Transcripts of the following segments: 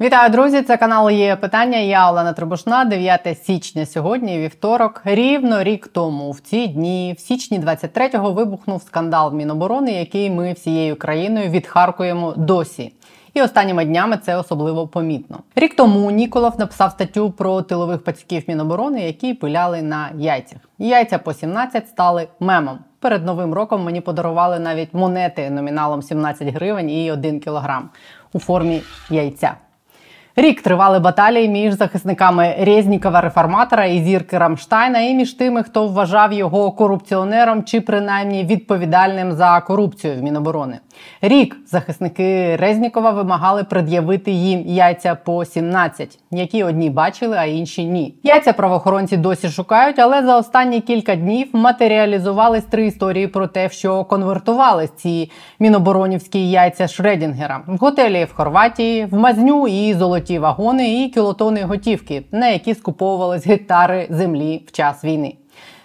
Вітаю, друзі! Це канал є питання. Я Олена Трибушна, 9 січня. Сьогодні, вівторок, рівно рік тому. В ці дні, в січні 23-го, вибухнув скандал Міноборони, який ми всією країною відхаркуємо досі. І останніми днями це особливо помітно. Рік тому Ніколов написав статтю про тилових пацьків Міноборони, які пиляли на яйцях. Яйця по 17 стали мемом. Перед новим роком мені подарували навіть монети номіналом 17 гривень і 1 кілограм у формі яйця. Рік тривали баталії між захисниками Резнікова реформатора і зірки Рамштайна, і між тими, хто вважав його корупціонером чи принаймні відповідальним за корупцію в Міноборони. Рік захисники Резнікова вимагали пред'явити їм яйця по 17, які одні бачили, а інші ні. Яйця правоохоронці досі шукають, але за останні кілька днів матеріалізувались три історії про те, що конвертувались ці міноборонівські яйця Шредінгера в готелі в Хорватії, в Мазню і золоті золоті вагони і кілотони готівки, на які скуповувались гектари землі в час війни.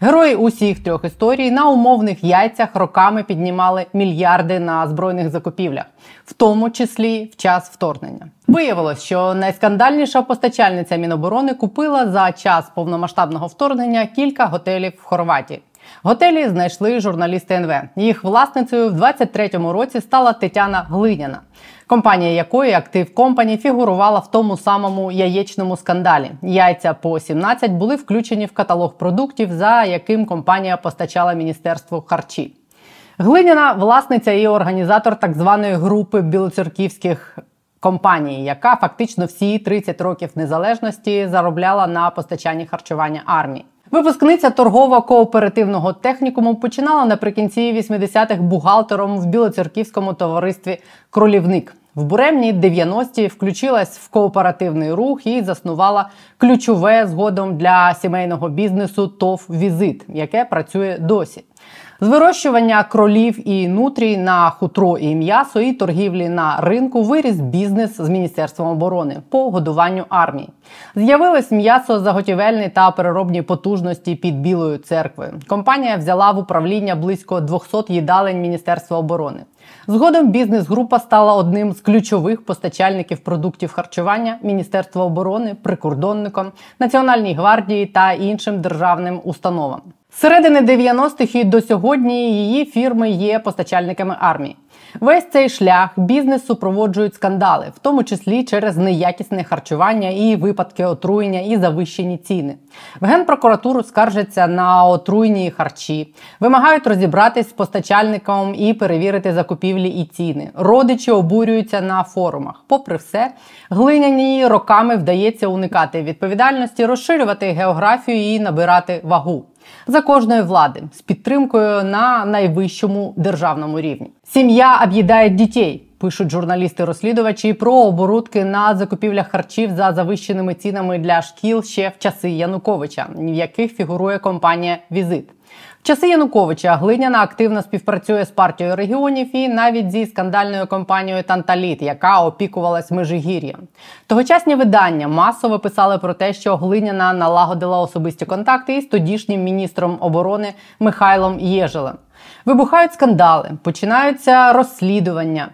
Герої усіх трьох історій на умовних яйцях роками піднімали мільярди на збройних закупівлях, в тому числі в час вторгнення. Виявилось, що найскандальніша постачальниця Міноборони купила за час повномасштабного вторгнення кілька готелів в Хорватії. Готелі знайшли журналісти НВ. Їх власницею в 23-му році стала Тетяна Глиняна компанія якої актив компані фігурувала в тому самому яєчному скандалі. Яйця по 17 були включені в каталог продуктів, за яким компанія постачала міністерству харчі. Глиняна власниця і організатор так званої групи білоцерківських компаній, яка фактично всі 30 років незалежності заробляла на постачанні харчування армії. Випускниця торгово-кооперативного технікуму починала наприкінці 80-х бухгалтером в білоцерківському товаристві Кролівник. В буремні 90-ті включилась в кооперативний рух і заснувала ключове згодом для сімейного бізнесу ТОВ Візит, яке працює досі. З вирощування кролів і нутрій на хутро і м'ясо і торгівлі на ринку виріс бізнес з міністерством оборони по годуванню армії. З'явилось м'ясо заготівельні та переробні потужності під Білою церквою. Компанія взяла в управління близько 200 їдалень Міністерства оборони. Згодом бізнес-група стала одним з ключових постачальників продуктів харчування Міністерства оборони, прикордонником, Національній гвардії та іншим державним установам. Середини 90-х і до сьогодні її фірми є постачальниками армії. Весь цей шлях бізнес супроводжують скандали, в тому числі через неякісне харчування і випадки отруєння і завищені ціни. В генпрокуратуру скаржаться на отруйні харчі, вимагають розібратись з постачальником і перевірити закупівлі і ціни. Родичі обурюються на форумах. Попри все, глиняні роками вдається уникати відповідальності, розширювати географію і набирати вагу за кожної влади з підтримкою на найвищому державному рівні. Сім'я об'їдає дітей. Пишуть журналісти-розслідувачі про оборудки на закупівлях харчів за завищеними цінами для шкіл ще в часи Януковича, в яких фігурує компанія Візит часи Януковича Глиняна активно співпрацює з партією регіонів і навіть зі скандальною компанією Танталіт, яка опікувалась Межигір'ям. Тогочасні видання масово писали про те, що Глиняна налагодила особисті контакти із тодішнім міністром оборони Михайлом Єжелем. Вибухають скандали, починаються розслідування.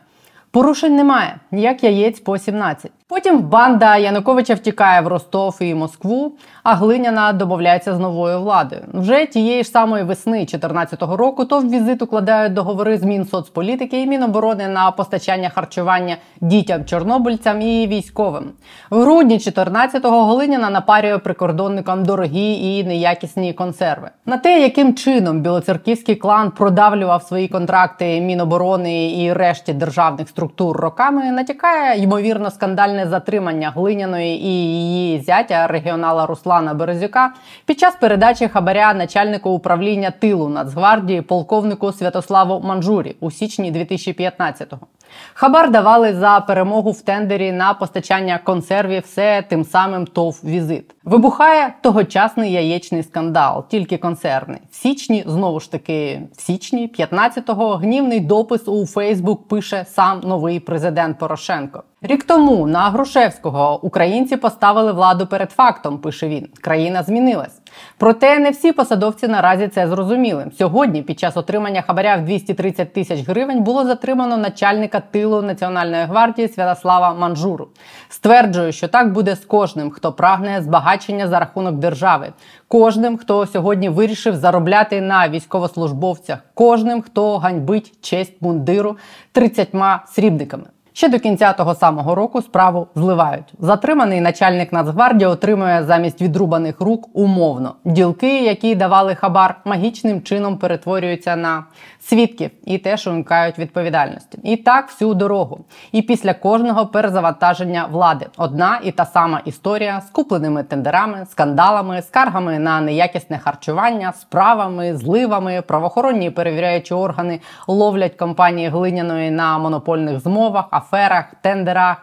Порушень немає, ніяк яєць по 17. Потім банда Януковича втікає в Ростов і Москву, а Глиняна домовляється з новою владою. Вже тієї ж самої весни 2014 року то в візит укладають договори з Мінсоцполітики і Міноборони на постачання харчування дітям чорнобильцям і військовим. В грудні 14-го Глиняна напарює прикордонникам дорогі і неякісні консерви. На те, яким чином білоцерківський клан продавлював свої контракти Міноборони і решті державних структур роками, натякає ймовірно скандальне незаконне затримання глиняної і її зятя регіонала Руслана Березюка під час передачі хабаря начальнику управління тилу Нацгвардії полковнику Святославу Манжурі у січні 2015-го. Хабар давали за перемогу в тендері на постачання консервів все тим самим ТОВ візит. Вибухає тогочасний яєчний скандал, тільки консервний. В січні знову ж таки, в січні 15-го гнівний допис у Фейсбук пише сам новий президент Порошенко. Рік тому на Грушевського українці поставили владу перед фактом. Пише він: країна змінилась. Проте не всі посадовці наразі це зрозуміли. Сьогодні, під час отримання хабаря в 230 тисяч гривень, було затримано начальника тилу Національної гвардії Святослава Манжуру. Стверджую, що так буде з кожним, хто прагне збагачення за рахунок держави, кожним, хто сьогодні вирішив заробляти на військовослужбовцях, кожним, хто ганьбить честь мундиру 30 срібниками. Ще до кінця того самого року справу зливають. Затриманий начальник Нацгвардії отримує замість відрубаних рук умовно. Ділки, які давали хабар, магічним чином перетворюються на свідків і теж уникають відповідальності. І так всю дорогу. І після кожного перезавантаження влади одна і та сама історія з купленими тендерами, скандалами, скаргами на неякісне харчування, справами, зливами, правоохоронні перевіряючі органи ловлять компанії глиняної на монопольних змовах aferach, tenderach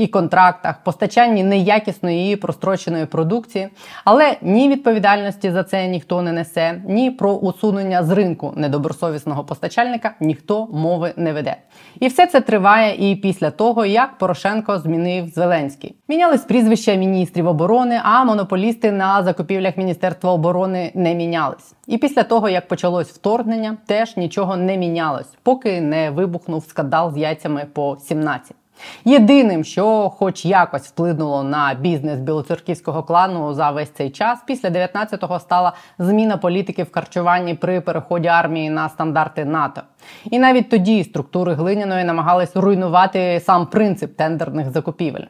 і контрактах, постачанні неякісної і простроченої продукції, але ні відповідальності за це ніхто не несе, ні про усунення з ринку недобросовісного постачальника ніхто мови не веде. І все це триває і після того, як Порошенко змінив Зеленський. Мінялись прізвища міністрів оборони, а монополісти на закупівлях Міністерства оборони не мінялись. І після того, як почалось вторгнення, теж нічого не мінялось, поки не вибухнув скандал з яйцями по 17. Єдиним, що, хоч якось, вплинуло на бізнес білоцерківського клану за весь цей час, після 19-го стала зміна політики в харчуванні при переході армії на стандарти НАТО. І навіть тоді структури глиняної намагались руйнувати сам принцип тендерних закупівель.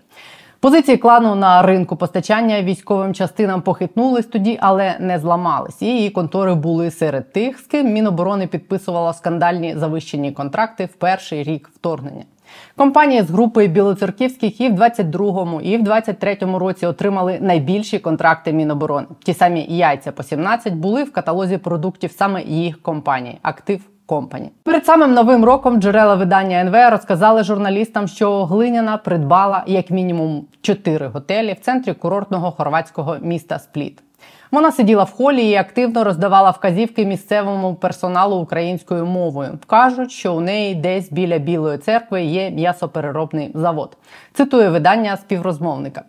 Позиції клану на ринку постачання військовим частинам похитнулись тоді, але не зламались. Її контори були серед тих, з ким Міноборони підписувала скандальні завищені контракти в перший рік вторгнення. Компанії з групи білоцерківських і в 22-му, і в 23-му році отримали найбільші контракти Міноборони. Ті самі яйця по 17 були в каталозі продуктів саме їх компанії Актив Компані. Перед самим новим роком джерела видання НВ розказали журналістам, що глиняна придбала як мінімум чотири готелі в центрі курортного хорватського міста Спліт. Вона сиділа в холі і активно роздавала вказівки місцевому персоналу українською мовою. Кажуть, що у неї десь біля Білої церкви є м'ясопереробний завод. Цитує видання співрозмовника.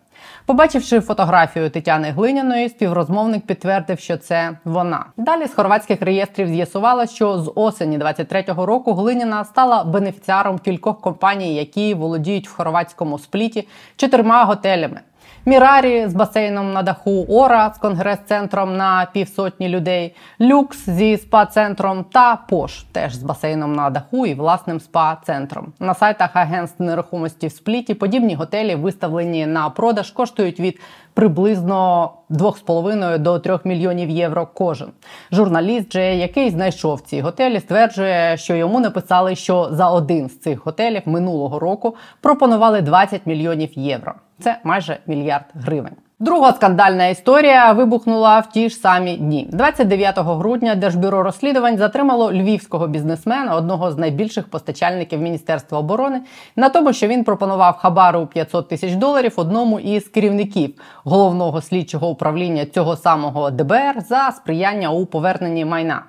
Побачивши фотографію Тетяни Глиняної, співрозмовник підтвердив, що це вона. Далі з хорватських реєстрів з'ясувало, що з осені 23-го року Глиняна стала бенефіціаром кількох компаній, які володіють в хорватському спліті чотирма готелями. Мірарі з басейном на даху, Ора з конгрес-центром на півсотні людей, люкс зі спа-центром та Пош теж з басейном на даху і власним спа-центром. На сайтах агентств нерухомості в спліті подібні готелі виставлені на продаж, коштують від приблизно 2,5 до 3 мільйонів євро кожен. Журналіст, же, який знайшов ці готелі, стверджує, що йому написали, що за один з цих готелів минулого року пропонували 20 мільйонів євро. Це майже мільярд гривень. Друга скандальна історія вибухнула в ті ж самі дні. 29 грудня Держбюро розслідувань затримало львівського бізнесмена, одного з найбільших постачальників Міністерства оборони, на тому, що він пропонував хабару 500 тисяч доларів одному із керівників головного слідчого управління цього самого ДБР за сприяння у поверненні майна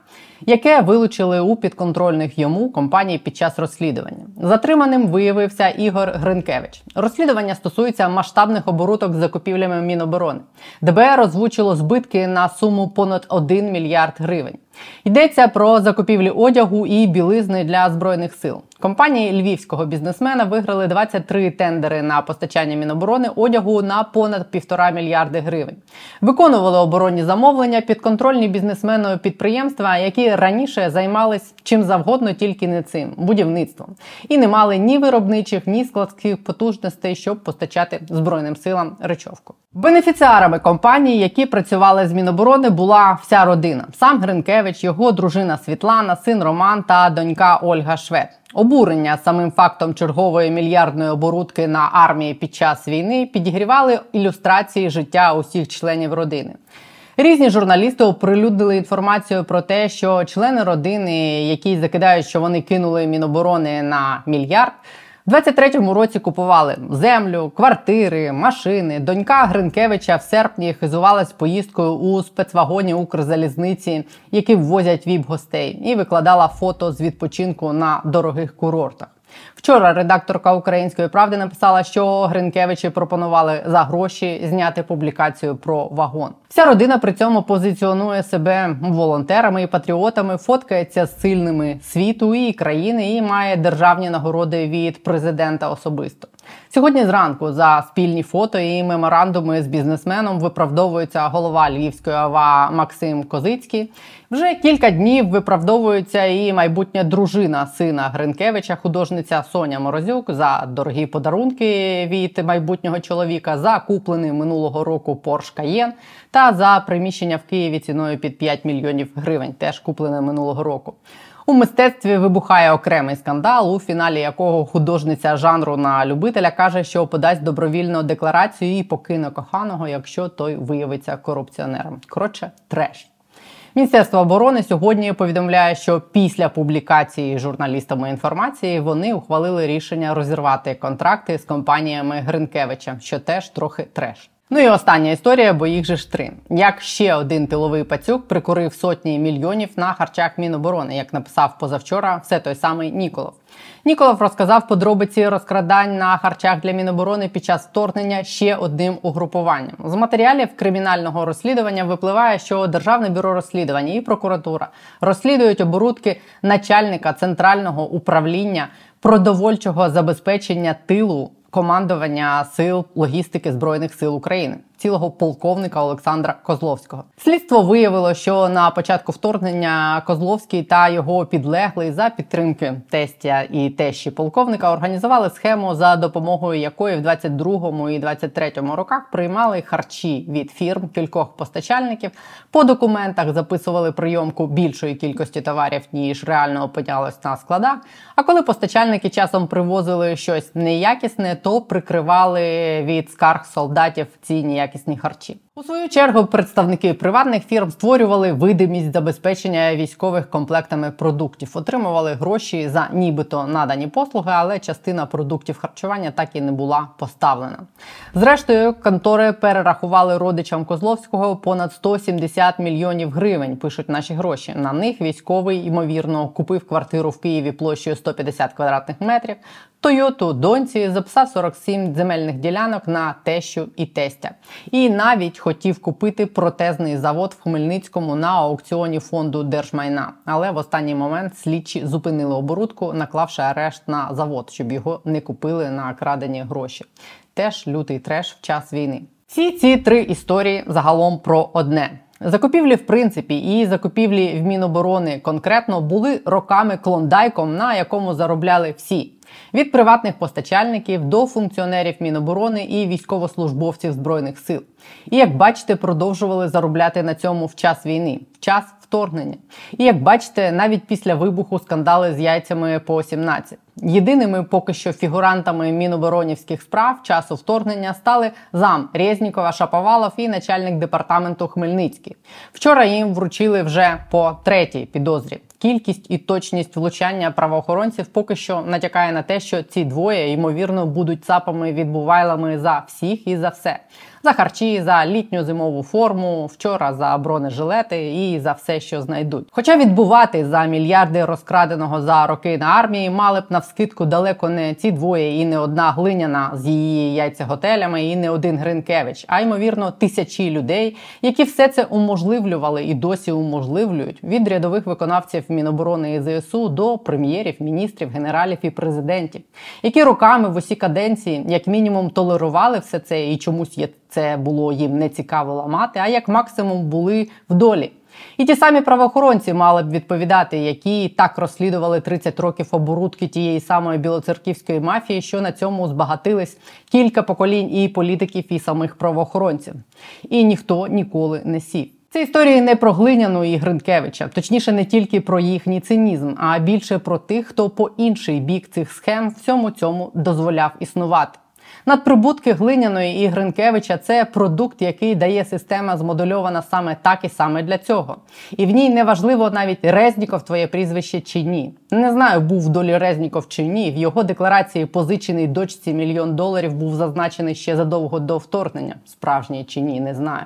яке вилучили у підконтрольних йому компаній під час розслідування. Затриманим виявився Ігор Гринкевич. Розслідування стосується масштабних оборудок з закупівлями Міноборони. ДБР озвучило збитки на суму понад 1 мільярд гривень. Йдеться про закупівлі одягу і білизни для збройних сил. Компанії львівського бізнесмена виграли 23 тендери на постачання міноборони одягу на понад півтора мільярди гривень. Виконували оборонні замовлення підконтрольні бізнесменою підприємства, які раніше займались чим завгодно, тільки не цим будівництвом, і не мали ні виробничих, ні складських потужностей, щоб постачати збройним силам речовку. Бенефіціарами компанії, які працювали з Міноборони, була вся родина: сам Гринкевич, його дружина Світлана, син Роман та донька Ольга Швед. Обурення самим фактом чергової мільярдної оборудки на армії під час війни підігрівали ілюстрації життя усіх членів родини. Різні журналісти оприлюднили інформацію про те, що члени родини, які закидають, що вони кинули міноборони на мільярд. У 23-му році купували землю, квартири, машини. Донька Гринкевича в серпні хизувалась поїздкою у спецвагоні Укрзалізниці, які ввозять віп гостей, і викладала фото з відпочинку на дорогих курортах. Вчора редакторка Української правди написала, що Гринкевичі пропонували за гроші зняти публікацію про вагон. Вся родина при цьому позиціонує себе волонтерами і патріотами, фоткається з сильними світу і країни і має державні нагороди від президента особисто. Сьогодні зранку за спільні фото і меморандуми з бізнесменом виправдовується голова Львівської ОВА Максим Козицький. Вже кілька днів виправдовується і майбутня дружина сина Гринкевича, художниця Соня Морозюк, за дорогі подарунки від майбутнього чоловіка, за куплений минулого року Porsche Cayenne та за приміщення в Києві ціною під 5 мільйонів гривень, теж куплене минулого року. У мистецтві вибухає окремий скандал, у фіналі якого художниця жанру на любителя каже, що подасть добровільну декларацію і покине коханого, якщо той виявиться корупціонером. Коротше, треш. Міністерство оборони сьогодні повідомляє, що після публікації журналістами інформації вони ухвалили рішення розірвати контракти з компаніями Гринкевича, що теж трохи треш. Ну і остання історія, бо їх же ж три. Як ще один тиловий пацюк прикурив сотні мільйонів на харчах Міноборони, як написав позавчора, все той самий Ніколов. Ніколов розказав подробиці розкрадань на харчах для Міноборони під час вторгнення ще одним угрупуванням. З матеріалів кримінального розслідування випливає, що Державне бюро розслідування і прокуратура розслідують оборудки начальника центрального управління продовольчого забезпечення тилу командування сил логістики збройних сил України цілого полковника Олександра Козловського. Слідство виявило, що на початку вторгнення Козловський та його підлеглий за підтримки тестя і тещі полковника організували схему, за допомогою якої в 22-му і 23-му роках приймали харчі від фірм кількох постачальників. По документах записували прийомку більшої кількості товарів ніж реально опинялось на складах. А коли постачальники часом привозили щось неякісне, то прикривали від скарг солдатів ці ніякі якісні харчі. У свою чергу представники приватних фірм створювали видимість забезпечення військових комплектами продуктів, отримували гроші за нібито надані послуги, але частина продуктів харчування так і не була поставлена. Зрештою, контори перерахували родичам Козловського понад 170 мільйонів гривень. Пишуть наші гроші. На них військовий ймовірно купив квартиру в Києві площею 150 квадратних метрів. Тойоту доньці записав 47 земельних ділянок на тещу і тестя. І навіть хотів купити протезний завод в Хмельницькому на аукціоні фонду держмайна. Але в останній момент слідчі зупинили оборудку, наклавши арешт на завод, щоб його не купили на крадені гроші. Теж лютий треш в час війни. Всі ці три історії загалом про одне. Закупівлі, в принципі, і закупівлі в Міноборони конкретно були роками клондайком, на якому заробляли всі від приватних постачальників до функціонерів Міноборони і військовослужбовців збройних сил. І як бачите, продовжували заробляти на цьому в час війни, в час вторгнення. І як бачите, навіть після вибуху скандали з яйцями по 17. Єдиними поки що фігурантами міноборонівських справ часу вторгнення стали зам Резнікова, Шаповалов і начальник департаменту Хмельницький. Вчора їм вручили вже по третій підозрі. Кількість і точність влучання правоохоронців поки що натякає на те, що ці двоє ймовірно будуть цапами відбувайлами за всіх і за все за харчі, за літню зимову форму, вчора за бронежилети і за все, що знайдуть. Хоча відбувати за мільярди розкраденого за роки на армії мали б навскидку далеко не ці двоє, і не одна глиняна з її яйцяготелями, і не один Гринкевич, а ймовірно тисячі людей, які все це уможливлювали і досі уможливлюють від рядових виконавців Міноборони і ЗСУ до прем'єрів, міністрів, генералів і президентів, які роками в усі каденції, як мінімум, толерували все це і чомусь є це було їм не цікаво ламати, а як максимум були в долі. І ті самі правоохоронці мали б відповідати, які так розслідували 30 років оборудки тієї самої білоцерківської мафії, що на цьому збагатились кілька поколінь і політиків, і самих правоохоронців. І ніхто ніколи не сів. Це історії не про Глиняну і Гринкевича, точніше, не тільки про їхній цинізм, а більше про тих, хто по інший бік цих схем всьому цьому дозволяв існувати. Надприбутки глиняної і Гринкевича це продукт, який дає система змодульована саме так і саме для цього. І в ній не важливо навіть Резніков твоє прізвище чи ні. Не знаю, був в долі Резніков чи ні. В його декларації позичений дочці мільйон доларів був зазначений ще задовго до вторгнення. Справжній чи ні, не знаю.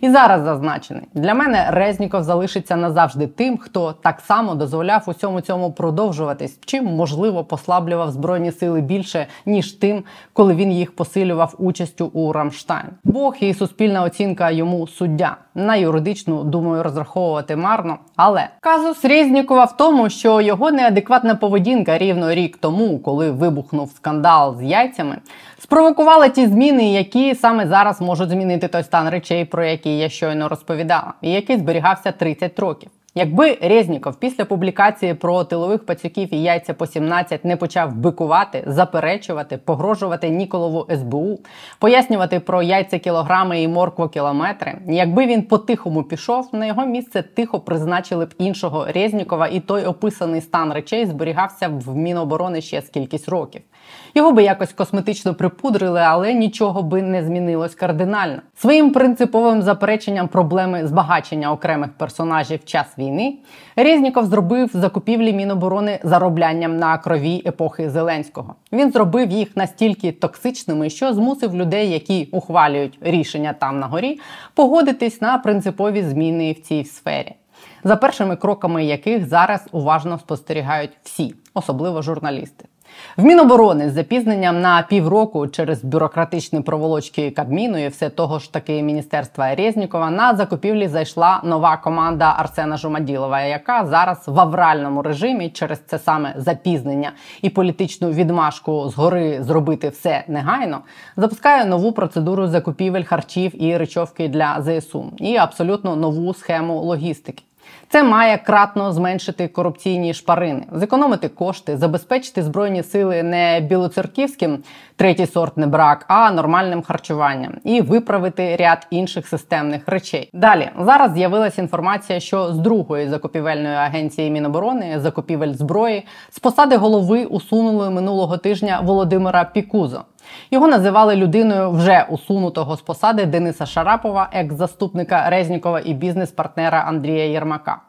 І зараз зазначений для мене Резніков залишиться назавжди тим, хто так само дозволяв усьому цьому продовжуватись, чим можливо послаблював збройні сили більше ніж тим, коли він їх посилював участю у Рамштайн. Бог і суспільна оцінка йому суддя. На юридичну думаю розраховувати марно. Але казус Різнікова в тому, що його неадекватна поведінка рівно рік тому, коли вибухнув скандал з яйцями, спровокувала ті зміни, які саме зараз можуть змінити той стан речей, про який я щойно розповідала, і який зберігався 30 років. Якби Резніков після публікації про тилових пацюків і яйця по 17 не почав бикувати, заперечувати, погрожувати Ніколову СБУ, пояснювати про яйця кілограми і моркву кілометри, якби він по-тихому пішов, на його місце тихо призначили б іншого Резнікова, і той описаний стан речей зберігався б в Міноборони ще скількись років. Його би якось косметично припудрили, але нічого би не змінилось кардинально. Своїм принциповим запереченням проблеми збагачення окремих персонажів в час війни Резніков зробив закупівлі Міноборони зароблянням на крові епохи Зеленського. Він зробив їх настільки токсичними, що змусив людей, які ухвалюють рішення там на горі, погодитись на принципові зміни в цій сфері. За першими кроками яких зараз уважно спостерігають всі, особливо журналісти. В Міноборони з запізненням на півроку через бюрократичні проволочки Кабміну і все того ж таки міністерства Резнікова на закупівлі зайшла нова команда Арсена Жумаділова, яка зараз в авральному режимі через це саме запізнення і політичну відмашку згори зробити все негайно, запускає нову процедуру закупівель харчів і речовки для ЗСУ і абсолютно нову схему логістики. Це має кратно зменшити корупційні шпарини, зекономити кошти, забезпечити збройні сили не білоцерківським третій сорт не брак, а нормальним харчуванням і виправити ряд інших системних речей. Далі зараз з'явилася інформація, що з другої закупівельної агенції Міноборони закупівель зброї з посади голови усунули минулого тижня Володимира Пікузо. Його називали людиною вже усунутого з посади Дениса Шарапова, екс-заступника Резнікова і бізнес-партнера Андрія Єрмака.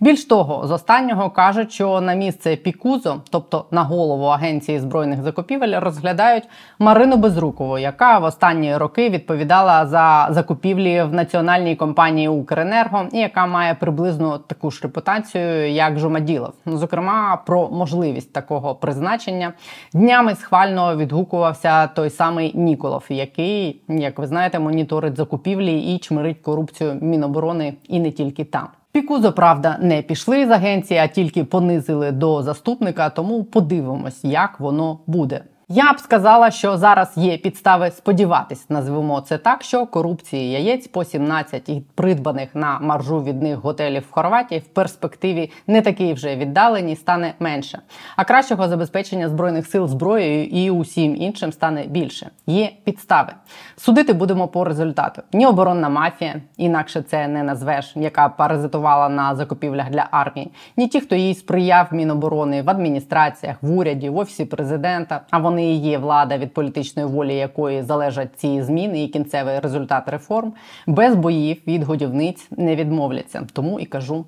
Більш того, з останнього кажуть, що на місце Пікузо, тобто на голову агенції збройних закупівель, розглядають Марину Безрукову, яка в останні роки відповідала за закупівлі в національній компанії Укренерго, і яка має приблизно таку ж репутацію, як Жумаділов. Зокрема, про можливість такого призначення днями схвально відгукувався той самий Ніколов, який, як ви знаєте, моніторить закупівлі і чмирить корупцію Міноборони і не тільки там. Пікузо, правда, не пішли з агенції, а тільки понизили до заступника. Тому подивимось, як воно буде. Я б сказала, що зараз є підстави сподіватись, назвемо це так, що корупції яєць по 17 і придбаних на маржу від них готелів в Хорватії в перспективі не такий вже віддалені, стане менше. А кращого забезпечення збройних сил зброєю і усім іншим стане більше. Є підстави. Судити будемо по результату. Ні оборонна мафія, інакше це не назвеш, яка паразитувала на закупівлях для армії, ні ті, хто їй сприяв Міноборони в адміністраціях, в уряді, в офісі президента. А вони і є влада, від політичної волі якої залежать ці зміни і кінцевий результат реформ, без боїв від годівниць не відмовляться. Тому і кажу.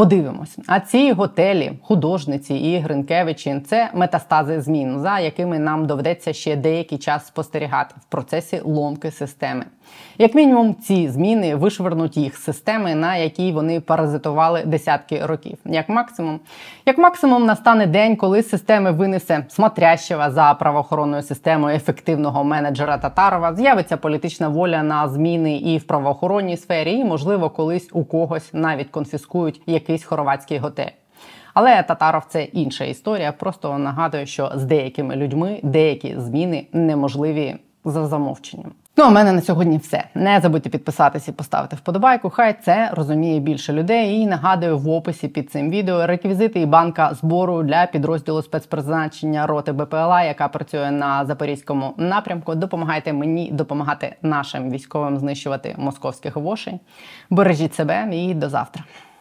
Подивимось, а ці готелі, художниці і Гринкевичі це метастази змін, за якими нам доведеться ще деякий час спостерігати в процесі ломки системи. Як мінімум, ці зміни вишвернуть їх з системи, на якій вони паразитували десятки років. Як максимум, як максимум, настане день, коли системи винесе смотрящего за правоохоронною системою ефективного менеджера Татарова, з'явиться політична воля на зміни і в правоохоронній сфері, і можливо, колись у когось навіть конфіскують якийсь хорватський готель. Але татаров це інша історія. Просто нагадую, що з деякими людьми деякі зміни неможливі за замовченням. Ну, а мене на сьогодні все. Не забудьте підписатись і поставити вподобайку. Хай це розуміє більше людей. І нагадую в описі під цим відео реквізити і банка збору для підрозділу спецпризначення роти БПЛА, яка працює на запорізькому напрямку. Допомагайте мені допомагати нашим військовим знищувати московських вошей. Бережіть себе і до завтра.